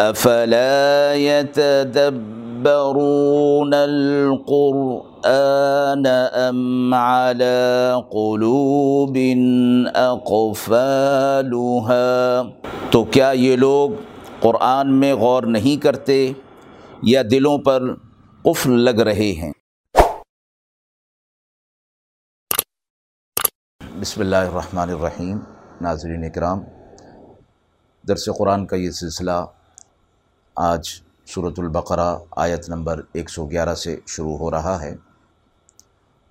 افلا يتدبرون القرآن ام على قلوب اقفالها تو کیا یہ لوگ قرآن میں غور نہیں کرتے یا دلوں پر قفل لگ رہے ہیں؟ بسم اللہ الرحمن الرحیم، ناظرین اکرام، درس قرآن کا یہ سلسلہ آج صورت البقرہ آیت نمبر ایک سو گیارہ سے شروع ہو رہا ہے۔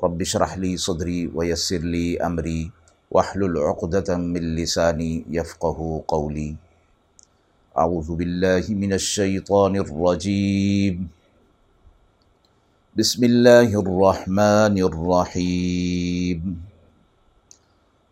رب اشرح لی صدری ویسر لی امری واحلل عقدۃ من لسانی یفقہ قولی۔ اعوذ باللہ من الشیطان الرجیم۔ بسم اللہ الرحمن الرحیم۔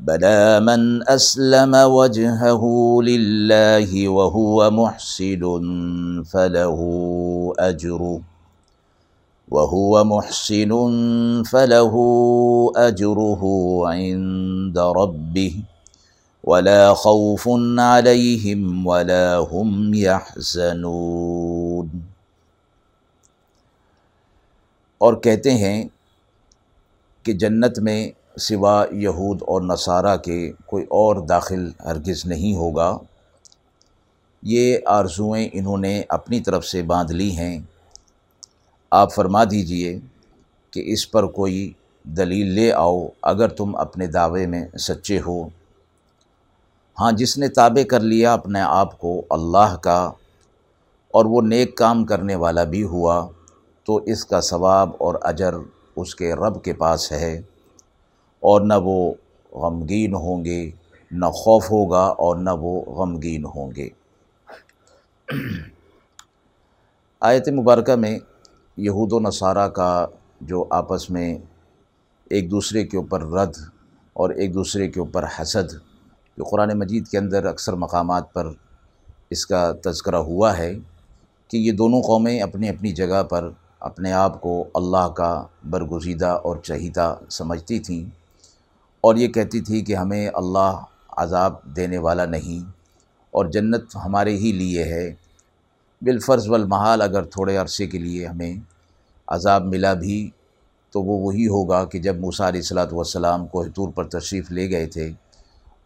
بلى من أسلم وجهه لله وهو محسن فله أجر وهو محسن فله أجره عند ربه. ولا خوف عليهم ولا هم يحزنون. اور کہتے ہیں کہ جنت میں سوا یہود اور نصارہ کے کوئی اور داخل ہرگز نہیں ہوگا۔ یہ آرزوئیں انہوں نے اپنی طرف سے باندھ لی ہیں۔ آپ فرما دیجیے کہ اس پر کوئی دلیل لے آؤ اگر تم اپنے دعوے میں سچے ہو۔ ہاں جس نے تابع کر لیا اپنے آپ کو اللہ کا اور وہ نیک کام کرنے والا بھی ہوا، تو اس کا ثواب اور اجر اس کے رب کے پاس ہے۔ اور نہ وہ غمگین ہوں گے، نہ خوف ہوگا اور نہ وہ غمگین ہوں گے۔ آیت مبارکہ میں یہود و نصارہ کا جو آپس میں ایک دوسرے کے اوپر رد اور ایک دوسرے کے اوپر حسد، جو قرآن مجید کے اندر اکثر مقامات پر اس کا تذکرہ ہوا ہے کہ یہ دونوں قومیں اپنی اپنی جگہ پر اپنے آپ کو اللہ کا برگزیدہ اور چہیتا سمجھتی تھیں۔ اور یہ کہتی تھی کہ ہمیں اللہ عذاب دینے والا نہیں اور جنت ہمارے ہی لیے ہے۔ بالفرض والمحال اگر تھوڑے عرصے کے لیے ہمیں عذاب ملا بھی تو وہ وہی ہوگا کہ جب موسیٰ علیہ السلاۃ والسلام کو حطور پر تشریف لے گئے تھے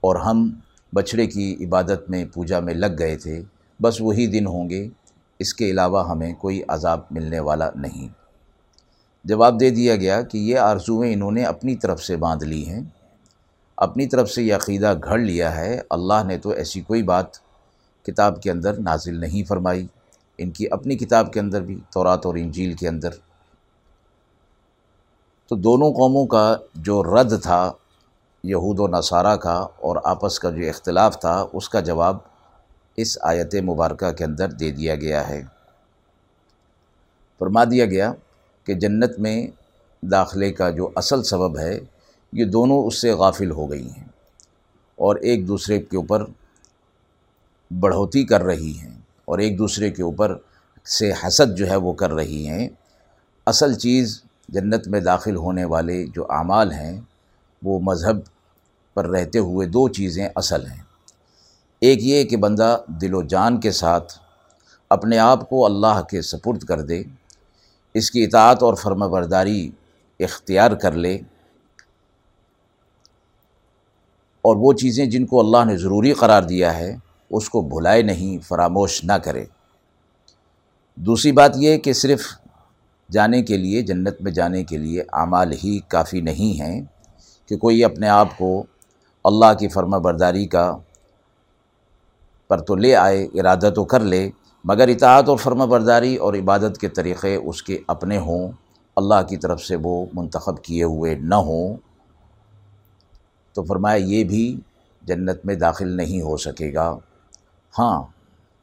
اور ہم بچڑے کی عبادت میں پوجا میں لگ گئے تھے، بس وہی دن ہوں گے، اس کے علاوہ ہمیں کوئی عذاب ملنے والا نہیں۔ جواب دے دیا گیا کہ یہ آرزویں انہوں نے اپنی طرف سے باندھ لی ہیں۔ اپنی طرف سے یہ عقیدہ گھڑ لیا ہے، اللہ نے تو ایسی کوئی بات کتاب کے اندر نازل نہیں فرمائی۔ ان کی اپنی کتاب کے اندر بھی، تورات اور انجیل کے اندر۔ تو دونوں قوموں کا جو رد تھا، یہود و نصارہ کا اور آپس کا جو اختلاف تھا، اس کا جواب اس آیت مبارکہ کے اندر دے دیا گیا ہے۔ فرما دیا گیا کہ جنت میں داخلے کا جو اصل سبب ہے یہ دونوں اس سے غافل ہو گئی ہیں اور ایک دوسرے کے اوپر بڑھوتی کر رہی ہیں اور ایک دوسرے کے اوپر سے حسد جو ہے وہ کر رہی ہیں۔ اصل چیز جنت میں داخل ہونے والے جو اعمال ہیں، وہ مذہب پر رہتے ہوئے دو چیزیں اصل ہیں۔ ایک یہ کہ بندہ دل و جان کے ساتھ اپنے آپ کو اللہ کے سپرد کر دے، اس کی اطاعت اور فرما برداری اختیار کر لے اور وہ چیزیں جن کو اللہ نے ضروری قرار دیا ہے، اس کو بھلائے نہیں، فراموش نہ کرے۔ دوسری بات یہ کہ صرف جانے کے لیے، جنت میں جانے کے لیے اعمال ہی کافی نہیں ہیں کہ کوئی اپنے آپ کو اللہ کی فرما برداری کا پر تو لے آئے، ارادہ تو کر لے، مگر اطاعت اور فرما برداری اور عبادت کے طریقے اس کے اپنے ہوں۔ اللہ کی طرف سے وہ منتخب کیے ہوئے نہ ہوں۔ تو فرمایا یہ بھی جنت میں داخل نہیں ہو سکے گا۔ ہاں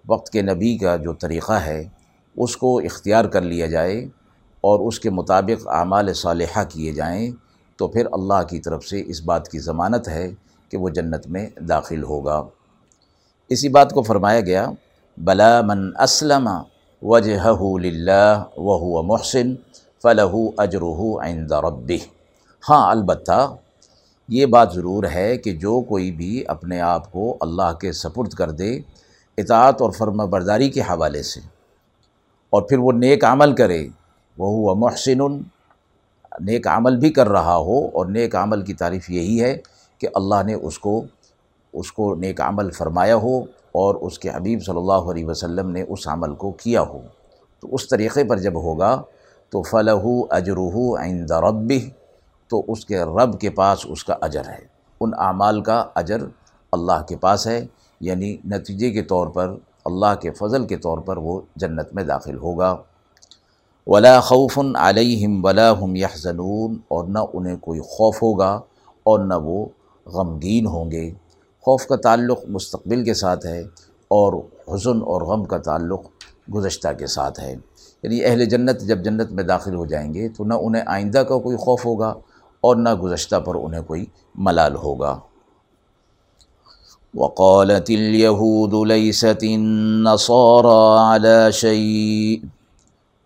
وقت کے نبی کا جو طریقہ ہے، اس کو اختیار کر لیا جائے اور اس کے مطابق اعمال صالحہ کیے جائیں، تو پھر اللہ کی طرف سے اس بات کی ضمانت ہے کہ وہ جنت میں داخل ہوگا۔ اسی بات کو فرمایا گیا، بلا من اسلم وجہ للہ و محسن فلح اجرح عند ربہ۔ ہاں البتہ یہ بات ضرور ہے کہ جو کوئی بھی اپنے آپ کو اللہ کے سپرد کر دے، اطاعت اور فرم برداری کے حوالے سے۔ اور پھر وہ نیک عمل کرے وہ ہوا محسن، نیک عمل بھی کر رہا ہو۔ اور نیک عمل کی تعریف یہی ہے کہ اللہ نے اس کو اس کو نیک عمل فرمایا ہو اور اس کے حبیب صلی اللہ علیہ وسلم نے اس عمل کو کیا ہو۔ تو اس طریقے پر جب ہوگا تو فلاح اجرح عند رب تو اس کے رب کے پاس اس کا اجر ہے۔ ان اعمال کا اجر اللہ کے پاس ہے یعنی نتیجے کے طور پر، اللہ کے فضل کے طور پر وہ جنت میں داخل ہوگا۔ ولا خوف علیہم ولا ہم یحزنون اور نہ انہیں کوئی خوف ہوگا اور نہ وہ غمگین ہوں گے۔ خوف کا تعلق مستقبل کے ساتھ ہے اور حزن اور غم کا تعلق گزشتہ کے ساتھ ہے۔ یعنی اہل جنت جب جنت میں داخل ہو جائیں گے تو نہ انہیں آئندہ کا کوئی خوف ہوگا اور نہ گزشتہ پر انہیں کوئی ملال ہوگا۔ وقالت اليهود ليست النصارى على شيء۔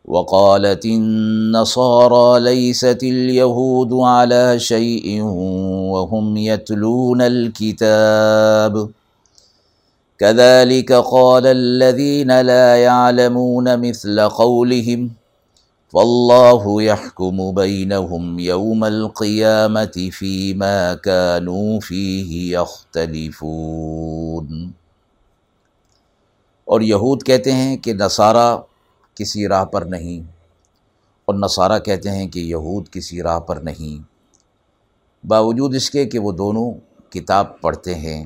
وقالت النصارى ليست اليهود على شيء وهم يتلون الكتاب۔ كذلك قال الذين لا يعلمون مثل قولهم۔ واللہ يحكم بينهم يوم القيامة فيما كانوا فيه يختلفون اور یہود کہتے ہیں کہ نصارہ کسی راہ پر نہیں، اور نصارہ کہتے ہیں کہ یہود کسی راہ پر نہیں۔ باوجود اس کے کہ وہ دونوں کتاب پڑھتے ہیں۔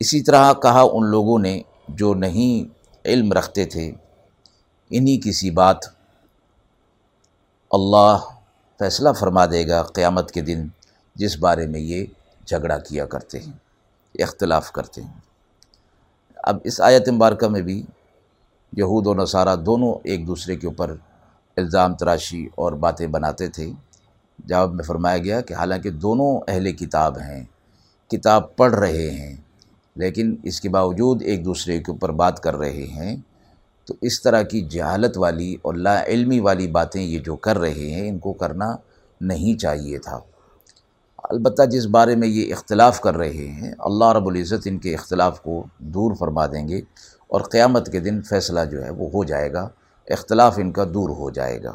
اسی طرح کہا ان لوگوں نے جو نہیں علم رکھتے تھے، انہی کسی بات اللہ فیصلہ فرما دے گا قیامت کے دن جس بارے میں یہ جھگڑا کیا کرتے ہیں، اختلاف کرتے ہیں۔ اب اس آیت مبارکہ میں بھی یہود و نصارہ دونوں ایک دوسرے کے اوپر الزام تراشی اور باتیں بناتے تھے۔ جواب میں فرمایا گیا کہ حالانکہ دونوں اہل کتاب ہیں، کتاب پڑھ رہے ہیں، لیکن اس کے باوجود ایک دوسرے کے اوپر بات کر رہے ہیں۔ تو اس طرح کی جہالت والی اور لا علمی والی باتیں یہ جو کر رہے ہیں، ان کو کرنا نہیں چاہیے تھا۔ البتہ جس بارے میں یہ اختلاف کر رہے ہیں، اللہ رب العزت ان کے اختلاف کو دور فرما دیں گے اور قیامت کے دن فیصلہ جو ہے وہ ہو جائے گا، اختلاف ان کا دور ہو جائے گا۔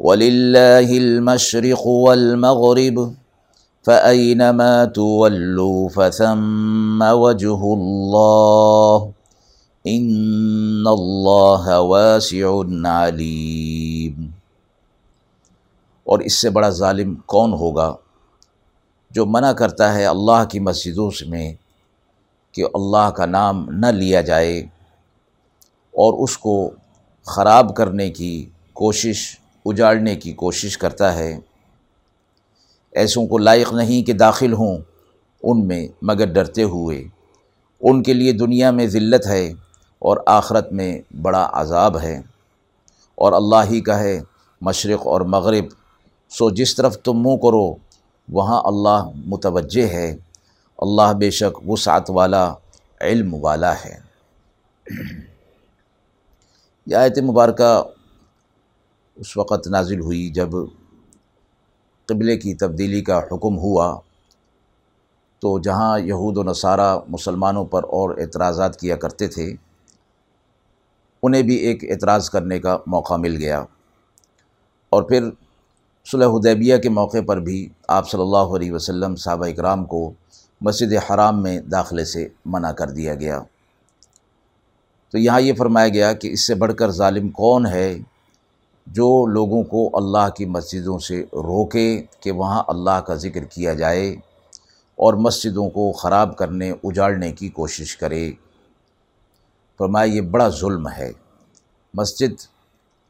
وللہ المشرق والمغرب، فأينما تولوا فثم وجه اللہ ان اللہ واسع علیم اور اس سے بڑا ظالم کون ہوگا جو منع کرتا ہے اللہ کی مسجدوں میں کہ اللہ کا نام نہ لیا جائے اور اس کو خراب کرنے کی کوشش اجاڑنے کی کوشش کرتا ہے۔ ایسوں کو لائق نہیں کہ داخل ہوں ان میں، مگر ڈرتے ہوئے۔ ان کے لیے دنیا میں ذلت ہے اور آخرت میں بڑا عذاب ہے۔ اور اللہ ہی کا ہے مشرق اور مغرب۔ سو جس طرف تم منہ کرو، وہاں اللہ متوجہ ہے۔ اللہ بے شک وسعت والا، علم والا ہے۔ یہ آیت مبارکہ اس وقت نازل ہوئی جب قبلے کی تبدیلی کا حکم ہوا تو جہاں یہود و نصارہ مسلمانوں پر اور اعتراضات کیا کرتے تھے، انہیں بھی ایک اعتراض کرنے کا موقع مل گیا۔ اور پھر صلح حدیبیہ کے موقع پر بھی آپ صلی اللہ علیہ وسلم صحابہ اکرام کو مسجد حرام میں داخلے سے منع کر دیا گیا۔ تو یہاں یہ فرمایا گیا کہ اس سے بڑھ کر ظالم کون ہے؟ جو لوگوں کو اللہ کی مسجدوں سے روکے کہ وہاں اللہ کا ذکر کیا جائے اور مسجدوں کو خراب کرنے، اجاڑنے کی کوشش کرے۔ فرمایا، یہ بڑا ظلم ہے۔ مسجد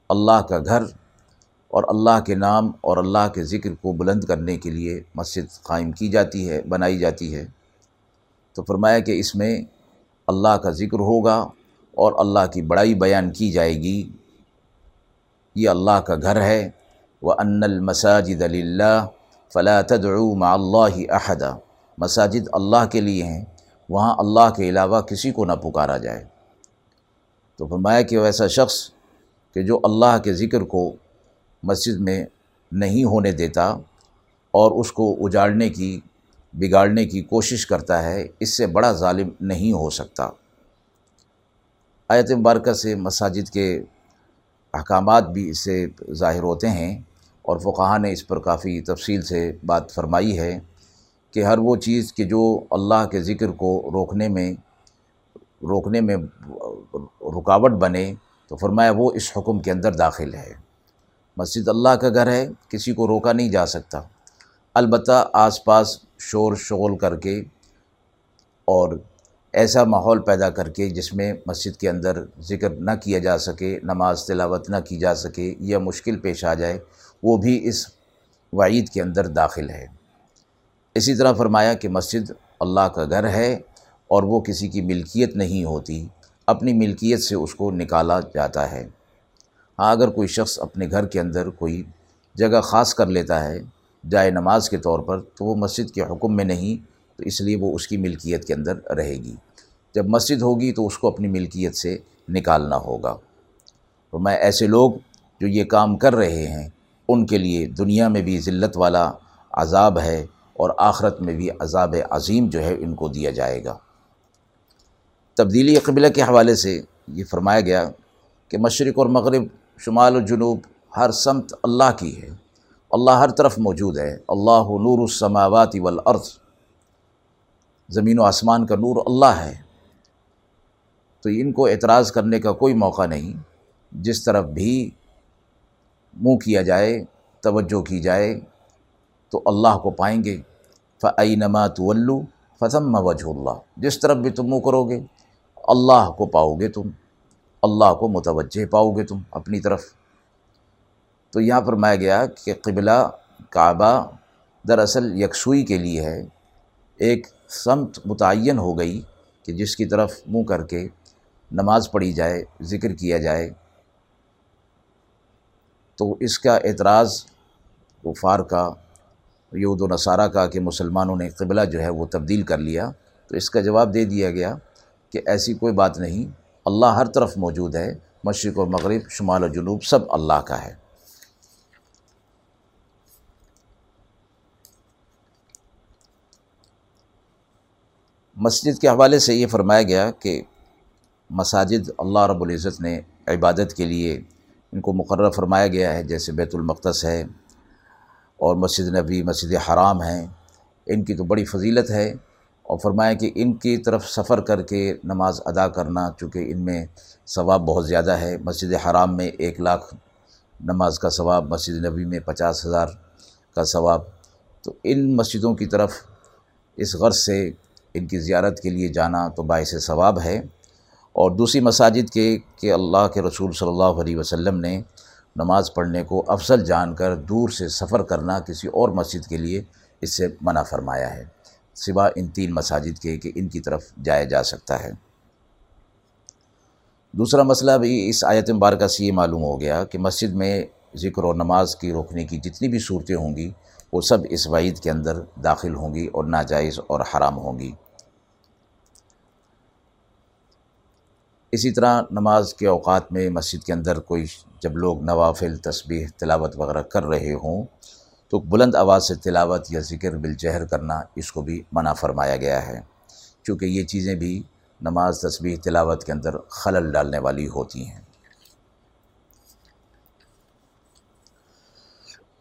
اللہ کا گھر اور اللہ کے نام اور اللہ کے ذکر کو بلند کرنے کے لیے مسجد قائم کی جاتی ہے، بنائی جاتی ہے۔ تو فرمایا کہ اس میں اللہ کا ذکر ہوگا اور اللہ کی بڑائی بیان کی جائے گی۔ یہ اللہ کا گھر ہے۔ وہ ان المساجد اللہ فلا تدعو مع اللہ احدہ مساجد اللہ کے لیے ہیں، وہاں اللہ کے علاوہ کسی کو نہ پکارا جائے۔ تو فرمایا کہ ویسا شخص کہ جو اللہ کے ذکر کو مسجد میں نہیں ہونے دیتا اور اس کو اجاڑنے کی، بگاڑنے کی کوشش کرتا ہے، اس سے بڑا ظالم نہیں ہو سکتا۔ آیت مبارکہ سے مساجد کے احکامات بھی اس سے ظاہر ہوتے ہیں اور فقہ نے اس پر کافی تفصیل سے بات فرمائی ہے کہ ہر وہ چیز کہ جو اللہ کے ذکر کو روکنے میں روکنے میں رکاوٹ بنے تو فرمایا وہ اس حکم کے اندر داخل ہے۔ مسجد اللہ کا گھر ہے، کسی کو روکا نہیں جا سکتا۔ البتہ آس پاس شور شغل کر کے اور ایسا ماحول پیدا کر کے جس میں مسجد کے اندر ذکر نہ کیا جا سکے، نماز تلاوت نہ کی جا سکے یا مشکل پیش آ جائے، وہ بھی اس وعید کے اندر داخل ہے۔ اسی طرح فرمایا کہ مسجد اللہ کا گھر ہے اور وہ کسی کی ملکیت نہیں ہوتی، اپنی ملکیت سے اس کو نکالا جاتا ہے۔ ہاں اگر کوئی شخص اپنے گھر کے اندر کوئی جگہ خاص کر لیتا ہے، جائے نماز کے طور پر، تو وہ مسجد کے حکم میں نہیں تو اس لیے وہ اس کی ملکیت کے اندر رہے گی۔ جب مسجد ہوگی تو اس کو اپنی ملکیت سے نکالنا ہوگا۔ تو میں ایسے لوگ جو یہ کام کر رہے ہیں، ان کے لیے دنیا میں بھی ذلت والا عذاب ہے اور آخرت میں بھی عذاب عظیم جو ہے ان کو دیا جائے گا۔ تبدیلی قبلہ کے حوالے سے یہ فرمایا گیا کہ مشرق اور مغرب، شمال و جنوب، ہر سمت اللہ کی ہے۔ اللہ ہر طرف موجود ہے۔ اللہ نور السماوات والارض۔ زمین و آسمان کا نور اللہ ہے، تو ان کو اعتراض کرنے کا کوئی موقع نہیں۔ جس طرف بھی منہ کیا جائے، توجہ کی جائے، تو اللہ کو پائیں گے۔ فعینما طلو فتم وجہ اللہ جس طرف بھی تم منہ کرو گے، اللہ کو پاؤ گے تم۔ اللہ کو متوجہ پاؤ گے تم اپنی طرف۔ تو یہاں فرمایا گیا کہ قبلہ کعبہ دراصل یکسوئی کے لیے ہے۔ ایک سمت متعین ہو گئی کہ جس کی طرف منہ کر کے نماز پڑھی جائے، ذکر کیا جائے، تو اس کا اعتراض کفار کا، یہود و نصارہ کا کہ مسلمانوں نے قبلہ جو ہے وہ تبدیل کر لیا، تو اس کا جواب دے دیا گیا کہ ایسی کوئی بات نہیں، اللہ ہر طرف موجود ہے، مشرق و مغرب، شمال و جنوب، سب اللہ کا ہے۔ مسجد کے حوالے سے یہ فرمایا گیا کہ مساجد اللہ رب العزت نے عبادت کے لیے ان کو مقرر فرمایا گیا ہے، جیسے بیت المقدس ہے اور مسجد نبی مسجد حرام ہیں ان کی تو بڑی فضیلت ہے اور فرمایا کہ ان کی طرف سفر کر کے نماز ادا کرنا، چونکہ ان میں ثواب بہت زیادہ ہے۔ مسجد حرام میں ایک لاکھ نماز کا ثواب، مسجد نبی میں پچاس ہزار کا ثواب۔ تو ان مسجدوں کی طرف اس غرض سے ان کی زیارت کے لیے جانا تو باعث ثواب ہے۔ اور دوسری مساجد کے کہ اللہ کے رسول صلی اللہ علیہ وسلم نے نماز پڑھنے کو افضل جان کر دور سے سفر کرنا کسی اور مسجد کے لیے اس سے منع فرمایا ہے۔ سوا ان تین مساجد کے کہ ان کی طرف جایا جا سکتا ہے۔ دوسرا مسئلہ بھی اس آیت مبارکہ سے یہ معلوم ہو گیا کہ مسجد میں ذکر و نماز کی روکنے کی جتنی بھی صورتیں ہوں گی وہ سب اس وعید کے اندر داخل ہوں گی اور ناجائز اور حرام ہوں گی۔ اسی طرح نماز کے اوقات میں مسجد کے اندر کوئی جب لوگ نوافل، تسبیح، تلاوت وغیرہ کر رہے ہوں، تو بلند آواز سے تلاوت یا ذکر بالجہر کرنا اس کو بھی منع فرمایا گیا ہے۔ چونکہ یہ چیزیں بھی نماز، تسبیح، تلاوت کے اندر خلل ڈالنے والی ہوتی ہیں۔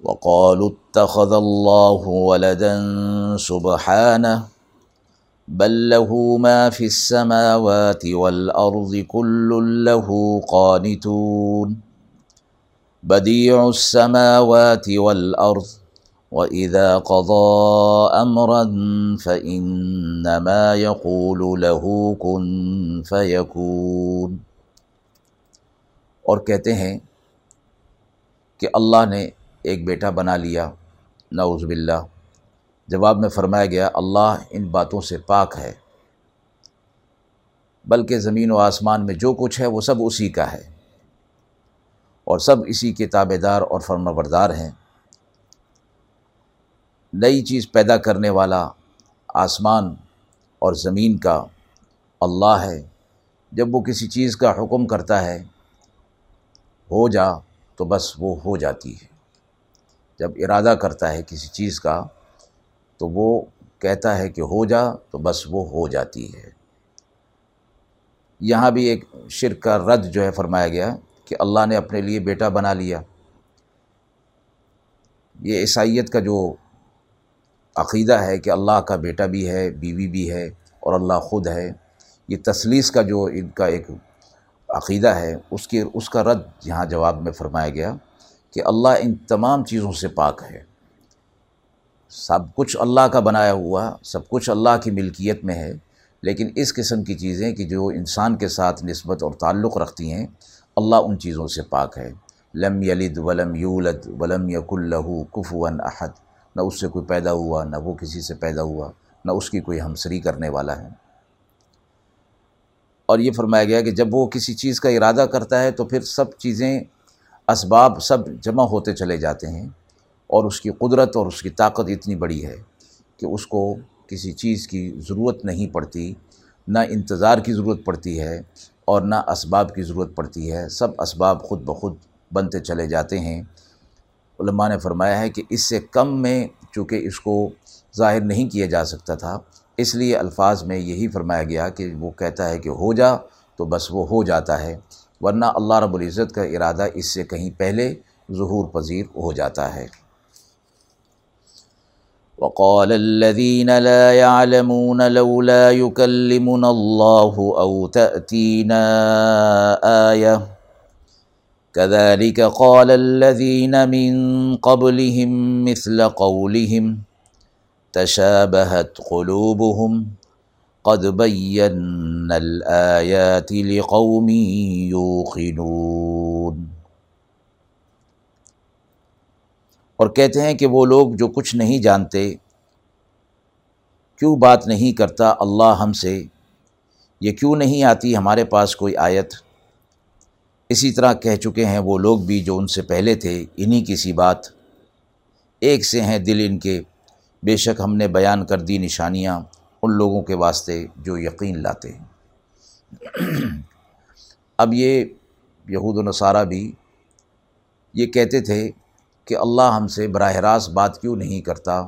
وقالوا اتخذ الله ولدا سبحانه بل له ما في السماوات والأرض كل له قانتون. بديع السماوات والأرض، وإذا قضى أمرا فإنما يقول له كن فيكون. اور کہتے ہیں کہ اللہ نے ایک بیٹا بنا لیا۔ نعوذ باللہ۔ جواب میں فرمایا گیا، اللہ ان باتوں سے پاک ہے، بلکہ زمین و آسمان میں جو کچھ ہے وہ سب اسی کا ہے۔ اور سب اسی کے تابے دار اور فرما بردار ہیں۔ نئی چیز پیدا کرنے والا آسمان اور زمین کا اللہ ہے۔ جب وہ کسی چیز کا حکم کرتا ہے، ہو جا تو بس وہ ہو جاتی ہے۔ جب ارادہ کرتا ہے کسی چیز کا، تو وہ کہتا ہے کہ ہو جا، تو بس وہ ہو جاتی ہے۔ یہاں بھی ایک شرک کا رد جو ہے فرمایا گیا کہ اللہ نے اپنے لیے بیٹا بنا لیا۔ یہ عیسائیت کا جو عقیدہ ہے کہ اللہ کا بیٹا بھی ہے، بیوی بھی ہے اور اللہ خود ہے، یہ تسلیس کا جو ان کا ایک عقیدہ ہے، اس کے اس کا رد یہاں جواب میں فرمایا گیا۔ کہ اللہ ان تمام چیزوں سے پاک ہے۔ سب کچھ اللہ کا بنایا ہوا، سب کچھ اللہ کی ملکیت میں ہے، لیکن اس قسم کی چیزیں کہ جو انسان کے ساتھ نسبت اور تعلق رکھتی ہیں، اللہ ان چیزوں سے پاک ہے۔ لم یلد ولم یولد ولم یق اللہ کفون احد، نہ اس سے کوئی پیدا ہوا، نہ وہ کسی سے پیدا ہوا، نہ اس کی کوئی ہمسری کرنے والا ہے۔ اور یہ فرمایا گیا کہ جب وہ کسی چیز کا ارادہ کرتا ہے تو پھر سب چیزیں اسباب سب جمع ہوتے چلے جاتے ہیں اور اس کی قدرت اور اس کی طاقت اتنی بڑی ہے کہ اس کو کسی چیز کی ضرورت نہیں پڑتی، نہ انتظار کی ضرورت پڑتی ہے اور نہ اسباب کی ضرورت پڑتی ہے۔ سب اسباب خود بخود بنتے چلے جاتے ہیں۔ علماء نے فرمایا ہے کہ اس سے کم میں چونکہ اس کو ظاہر نہیں کیا جا سکتا تھا، اس لیے الفاظ میں یہی فرمایا گیا کہ وہ کہتا ہے کہ ہو جا تو بس وہ ہو جاتا ہے۔ ورنہ اللہ رب العزت کا ارادہ اس سے کہیں پہلے ظہور پذیر ہو جاتا ہے۔ وقال الذين لا يعلمون لولا يكلمنا الله أو تأتينا آية. كذلك قال الذين من قبلهم مثل قولهم تشابهت قلوبهم قد بينا الآيات لقوم يوقنون۔ اور کہتے ہیں کہ وہ لوگ جو کچھ نہیں جانتے، کیوں بات نہیں کرتا اللہ ہم سے؟ یہ کیوں نہیں آتی ہمارے پاس کوئی آیت؟ اسی طرح کہہ چکے ہیں وہ لوگ بھی جو ان سے پہلے تھے، انہی کسی بات۔ ایک سے ہیں دل ان کے، بے شک ہم نے بیان کر دی نشانیاں۔ ان لوگوں کے واسطے جو یقین لاتے ہیں۔ اب یہ یہود و نصارہ بھی یہ کہتے تھے کہ اللہ ہم سے براہ راست بات کیوں نہیں کرتا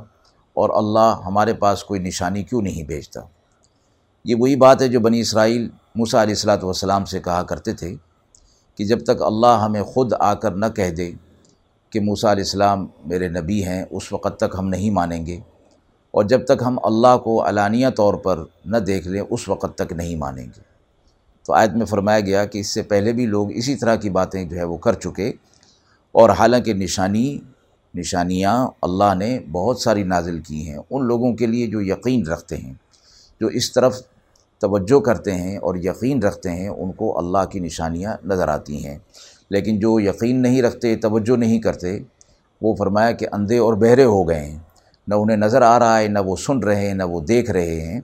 اور اللہ ہمارے پاس کوئی نشانی کیوں نہیں بھیجتا۔ یہ وہی بات ہے جو بنی اسرائیل موسیٰ علیہ السلاۃ والسلام سے کہا کرتے تھے کہ جب تک اللہ ہمیں خود آ کر نہ کہہ دے کہ موسیٰ علیہ السلام میرے نبی ہیں، اس وقت تک ہم نہیں مانیں گے۔ اور جب تک ہم اللہ کو علانیہ طور پر نہ دیکھ لیں، اس وقت تک نہیں مانیں گے۔ تو آیت میں فرمایا گیا کہ اس سے پہلے بھی لوگ اسی طرح کی باتیں جو ہے وہ کر چکے۔ اور حالانکہ نشانی، نشانیاں اللہ نے بہت ساری نازل کی ہیں۔ ان لوگوں کے لیے جو یقین رکھتے ہیں، جو اس طرف توجہ کرتے ہیں اور یقین رکھتے ہیں، ان کو اللہ کی نشانیاں نظر آتی ہیں۔ لیکن جو یقین نہیں رکھتے، توجہ نہیں کرتے، وہ فرمایا کہ اندھے اور بہرے ہو گئے ہیں۔ نہ انہیں نظر آ رہا ہے، نہ وہ سن رہے ہیں، نہ وہ دیکھ رہے ہیں،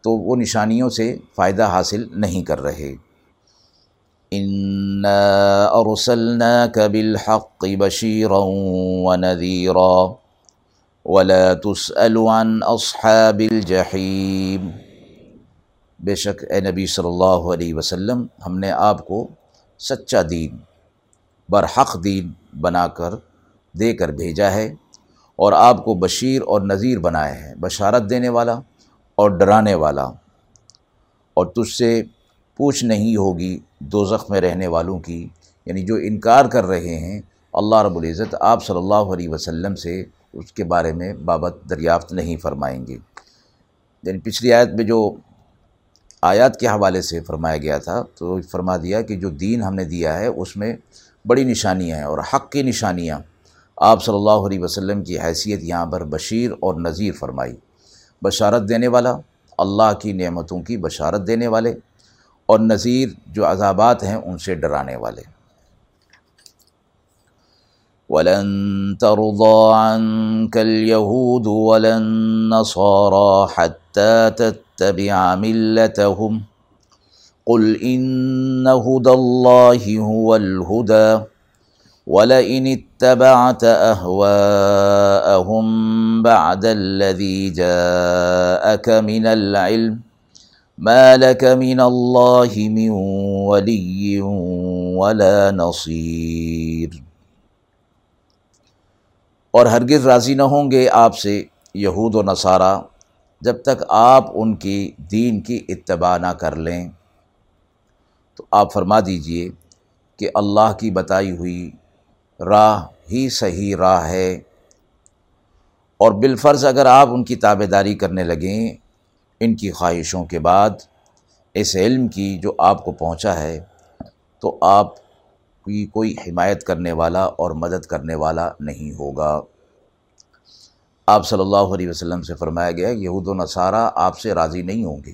تو وہ نشانیوں سے فائدہ حاصل نہیں کر رہے۔ انا ارسلناك بالحق بشيرا ونذيرا ولا تسأل عن اصحاب الجحيم۔ بے شک اے نبی صلی اللہ علیہ وسلم، ہم نے آپ کو سچا دین، برحق دین بنا کر دے کر بھیجا ہے۔ اور آپ کو بشیر اور نذیر بنایا ہے بشارت دینے والا اور ڈرانے والا۔ اور تجھ سے پوچھ نہیں ہوگی دو میں رہنے والوں کی یعنی جو انکار کر رہے ہیں۔ اللہ رب العزت آپ صلی اللہ علیہ وسلم سے اس کے بارے میں بابت دریافت نہیں فرمائیں گے۔ یعنی پچھلی آیت میں جو آیات کے حوالے سے فرمایا گیا تھا، تو فرما دیا کہ جو دین ہم نے دیا ہے، اس میں بڑی نشانیاں ہیں اور حق کی نشانیاں۔ آپ صلی اللہ علیہ وسلم کی حیثیت یہاں پر بشیر اور نذیر فرمائی۔ بشارت دینے والا، اللہ کی نعمتوں کی بشارت دینے والے اور نذیر جو عذابات ہیں ان سے ڈرانے والے۔ ولن ترضى عنك اليهود ولا النصارى حتى تتبع ملتهم۔ قل إن هدى الله هو الهدى۔ ولئن اتبعت أهواءهم بعد الذي جاءك من العلم، ما لك من الله من ولي ولا نصير۔ اور ہرگز راضی نہ ہوں گے آپ سے یہود و نصارہ، جب تک آپ ان کی دین کی اتباع نہ کر لیں۔ تو آپ فرما دیجیے کہ اللہ کی بتائی ہوئی راہ ہی صحیح راہ ہے۔ اور بالفرض اگر آپ ان کی تابے داری کرنے لگیں، ان کی خواہشوں کے بعد اس علم کی جو آپ کو پہنچا ہے، تو آپ کی کوئی حمایت کرنے والا اور مدد کرنے والا نہیں ہوگا۔ آپ صلی اللہ علیہ وسلم سے فرمایا گیا، یہود و نصارہ آپ سے راضی نہیں ہوں گے۔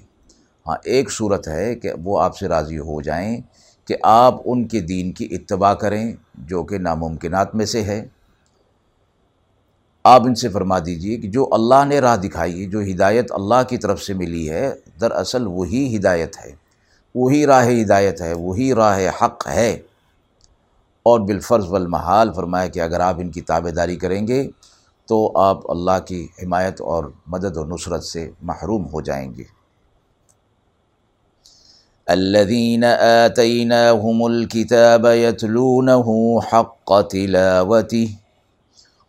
ہاں ایک صورت ہے کہ وہ آپ سے راضی ہو جائیں کہ آپ ان کے دین کی اتباع کریں جو کہ ناممکنات میں سے ہے۔ آپ ان سے فرما دیجیے کہ جو اللہ نے راہ دکھائی ہے جو ہدایت اللہ کی طرف سے ملی ہے، دراصل وہی ہدایت ہے۔ وہی راہ ہدایت ہے، وہی راہ حق ہے۔ اور بالفرض والمحال فرمایا کہ اگر آپ ان کی تابے داری کریں گے تو آپ اللہ کی حمایت اور مدد و نصرت سے محروم ہو جائیں گے۔ الذين آتيناهم الكتاب يتلونه حق تلاوته،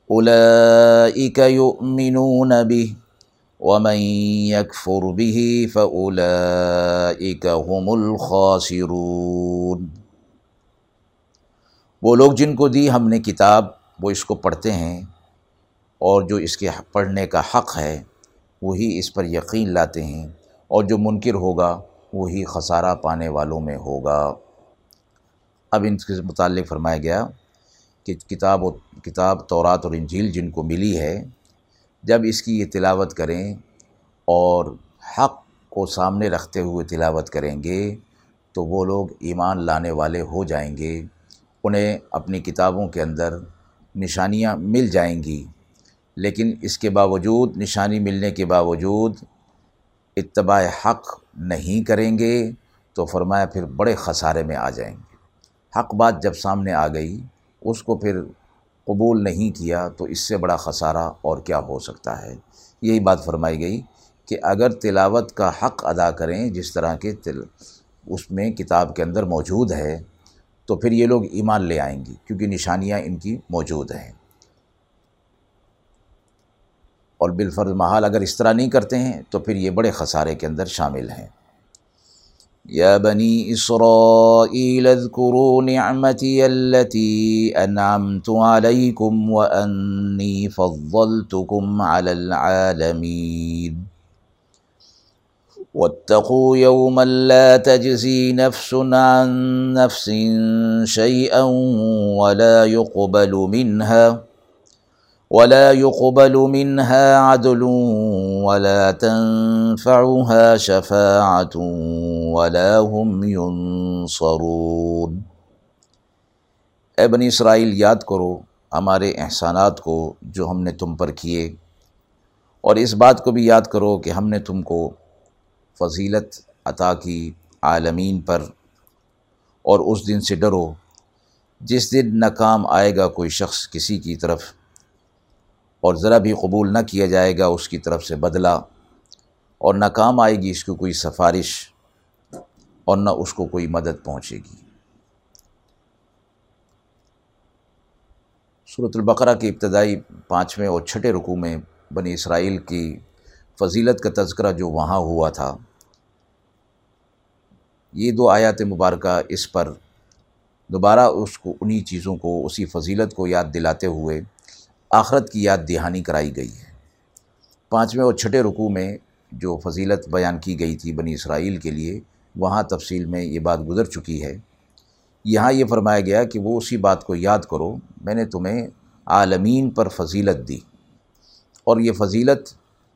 أولئك يؤمنون به، ومن يكفر به فأولئك هم الخاسرون۔ وہ لوگ جن کو دی ہم نے کتاب، وہ اس کو پڑھتے ہیں، اور جو اس کے پڑھنے کا حق ہے، وہی اس پر یقین لاتے ہیں، اور جو منکر ہوگا وہی خسارہ پانے والوں میں ہوگا۔ اب ان کے متعلق فرمایا گیا کہ کتاب و کتاب تورات اور انجیل جن کو ملی ہے، جب اس کی یہ تلاوت کریں اور حق کو سامنے رکھتے ہوئے تلاوت کریں گے، تو وہ لوگ ایمان لانے والے ہو جائیں گے۔ انہیں اپنی کتابوں کے اندر نشانیاں مل جائیں گی۔ لیکن اس کے باوجود، نشانی ملنے کے باوجود، اتباع حق نہیں کریں گے تو فرمایا پھر بڑے خسارے میں آ جائیں گے۔ حق بات جب سامنے آ گئی، اس کو پھر قبول نہیں کیا تو اس سے بڑا خسارہ اور کیا ہو سکتا ہے؟ یہی بات فرمائی گئی کہ اگر تلاوت کا حق ادا کریں جس طرح کے تل، اس میں کتاب کے اندر موجود ہے، تو پھر یہ لوگ ایمان لے آئیں گی کیونکہ نشانیاں ان کی موجود ہیں۔ اور بالفرض محال اگر اس طرح نہیں کرتے ہیں، تو پھر یہ بڑے خسارے کے اندر شامل ہیں۔ یا بنی اسرائیل اذکروا نعمتی التي انعمت علیکم وانی فضلتکم علی العالمین۔ واتقوا يوما لا تجزي نفس عن نفس شيئا ولا يقبل منها۔ ولا يقبل منها عدل ولا تنفعها شفاعة ولا هم ينصرون۔ اے بنی اسرائیل، یاد کرو ہمارے احسانات کو جو ہم نے تم پر کیے۔ اور اس بات کو بھی یاد کرو کہ ہم نے تم کو فضیلت عطا کی عالمین پر۔ اور اس دن سے ڈرو، جس دن ناکام آئے گا کوئی شخص کسی کی طرف۔ اور ذرا بھی قبول نہ کیا جائے گا اس کی طرف سے بدلہ، اور نہ کام آئے گی اس کو کوئی سفارش، اور نہ اس کو کوئی مدد پہنچے گی۔ صورت البقرہ کی ابتدائی پانچویں اور چھٹے رکوع میں بنی اسرائیل کی فضیلت کا تذکرہ جو وہاں ہوا تھا، یہ دو آیات مبارکہ اس پر دوبارہ اس کو انہی چیزوں کو، اسی فضیلت کو یاد دلاتے ہوئے آخرت کی یاد دہانی کرائی گئی ہے۔ پانچویں اور چھٹے رکوع میں جو فضیلت بیان کی گئی تھی بنی اسرائیل کے لیے، وہاں تفصیل میں یہ بات گزر چکی ہے۔ یہاں یہ فرمایا گیا کہ وہ اسی بات کو یاد کرو، میں نے تمہیں عالمین پر فضیلت دی۔ اور یہ فضیلت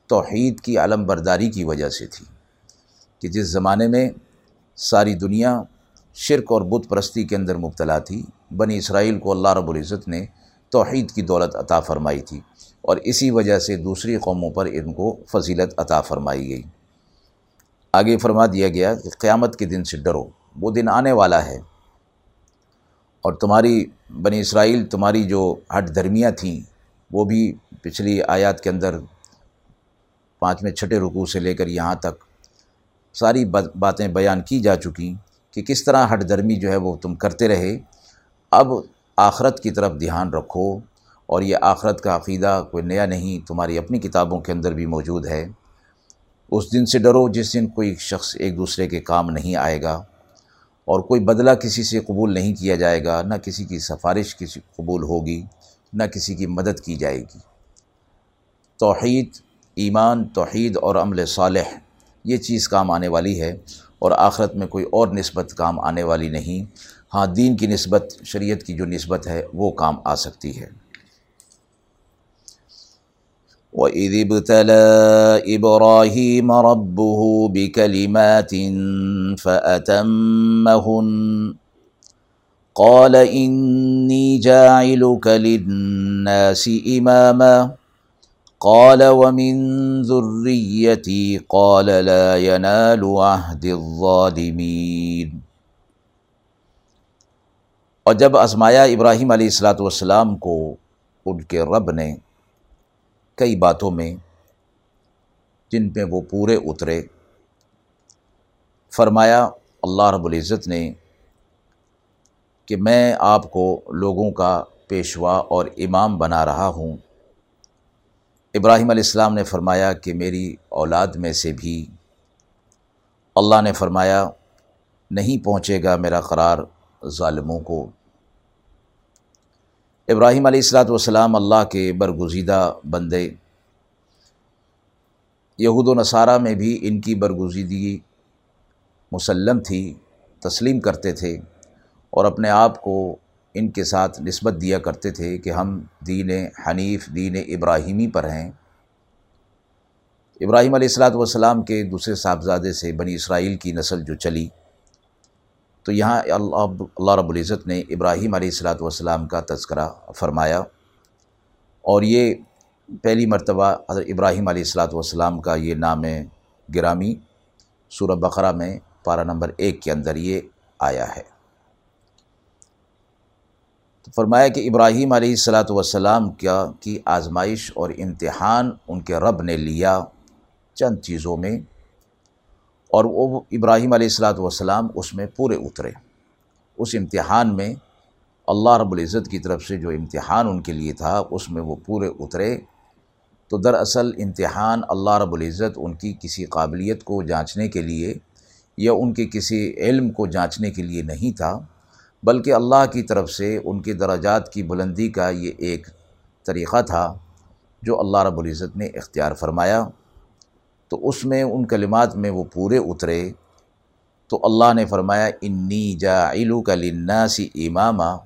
توحید کی علم برداری کی وجہ سے تھی کہ جس زمانے میں ساری دنیا شرک اور بت پرستی کے اندر مبتلا تھی، بنی اسرائیل کو اللہ رب العزت نے توحید کی دولت عطا فرمائی تھی اور اسی وجہ سے دوسری قوموں پر ان کو فضیلت عطا فرمائی گئی۔ آگے فرما دیا گیا کہ قیامت کے دن سے ڈرو، وہ دن آنے والا ہے۔ اور تمہاری بنی اسرائیل، تمہاری جو ہٹ دھرمیاں تھیں، وہ بھی پچھلی آیات کے اندر پانچویں چھٹے رکوع سے لے کر یہاں تک ساری باتیں بیان کی جا چکی کہ کس طرح ہٹ درمی جو ہے وہ تم کرتے رہے۔ اب آخرت کی طرف دھیان رکھو اور یہ آخرت کا عقیدہ کوئی نیا نہیں، تمہاری اپنی کتابوں کے اندر بھی موجود ہے۔ اس دن سے ڈرو جس دن کوئی شخص ایک دوسرے کے کام نہیں آئے گا اور کوئی بدلہ کسی سے قبول نہیں کیا جائے گا، نہ کسی کی سفارش کسی قبول ہوگی، نہ کسی کی مدد کی جائے گی۔ توحید، ایمان، توحید اور عمل صالح، یہ چیز کام آنے والی ہے اور آخرت میں کوئی اور نسبت کام آنے والی نہیں۔ ہاں دین کی نسبت، شریعت کی جو نسبت ہے، وہ کام آ سکتی ہے۔ وَإِذِ ابْتَلَى إِبْرَاهِيمَ رَبُّهُ بِكَلِمَاتٍ فَأَتَمَّهُنَّ قَالَ إِنِّي جَاعِلُكَ لِلنَّاسِ إِمَامًا قال ومن ذريتي قال لا ينال عهد الظالمين اور جب آزمایا ابراہیم علیہ السلاۃ والسلام کو، ان کے رب نے کئی باتوں میں جن پہ وہ پورے اترے، فرمایا، اللہ رب العزت نے کہ میں آپ کو لوگوں کا پیشوا اور امام بنا رہا ہوں۔ ابراہیم علیہ السلام نے فرمایا کہ میری اولاد میں سے بھی اللہ نے فرمایا، نہیں پہنچے گا میرا قرار ظالموں کو۔ ابراہیم علیہ السلاۃ والسلام اللہ کے برگزیدہ بندے، یہود و نصارہ میں بھی ان کی برگزیدگی مسلم تھی، تسلیم کرتے تھے اور اپنے آپ کو ان کے ساتھ نسبت دیا کرتے تھے کہ ہم دین حنیف، دین ابراہیمی پر ہیں۔ ابراہیم علیہ السلاۃ والسلام کے دوسرے صاحبزادے سے بنی اسرائیل کی نسل جو چلی تو یہاں اللہ اللہ رب العزت نے ابراہیم علیہ السلاۃ والسلام کا تذکرہ فرمایا۔ اور یہ پہلی مرتبہ حضرت ابراہیم علیہ السلاۃ والسلام کا یہ نام گرامی سورہ بقرہ میں پارہ نمبر ایک کے اندر یہ آیا ہے۔ تو فرمایا کہ ابراہیم علیہ السلاۃ والسلام کیا کی آزمائش اور امتحان ان کے رب نے لیا چند چیزوں میں۔ اور وہ ابراہیم علیہ السلاۃ والسلام اس میں پورے اترے۔ اس امتحان میں اللہ رب العزت کی طرف سے جو امتحان ان کے لیے تھا، اس میں وہ پورے اترے۔ تو دراصل امتحان اللہ رب العزت ان کی کسی قابلیت کو جانچنے کے لیے یا ان کے کسی علم کو جانچنے کے لیے نہیں تھا، بلکہ اللہ کی طرف سے ان کے درجات کی بلندی کا یہ ایک طریقہ تھا جو اللہ رب العزت نے اختیار فرمایا۔ تو اس میں ان کلمات میں وہ پورے اترے تو اللہ نے فرمایا، انی جا کا لناسی امامہ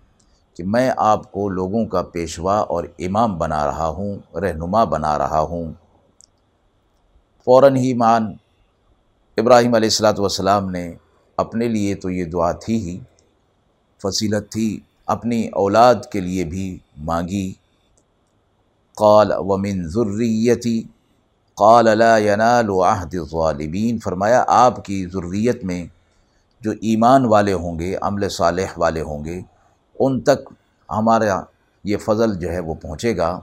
کہ میں آپ کو لوگوں کا پیشوا اور امام بنا رہا ہوں، رہنما بنا رہا ہوں۔ فوراً ہی مان ابراہیم علیہ السلاۃ والسلام نے اپنے لیے تو یہ دعا تھی ہی فصیلت تھی، اپنی اولاد کے لیے بھی مانگی۔ قال، ومن ذریتی قال لا ينال عہد الظالمین، فرمایا آپ کی ضروریت میں جو ایمان والے ہوں گے، عمل صالح والے ہوں گے، ان تک ہمارا یہ فضل جو ہے وہ پہنچے گا۔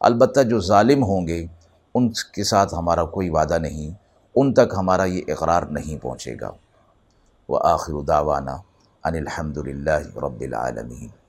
البتہ جو ظالم ہوں گے، ان کے ساتھ ہمارا کوئی وعدہ نہیں، ان تک ہمارا یہ اقرار نہیں پہنچے گا۔ وہ آخر داوانہ ان الحمد للہ رب العالمین۔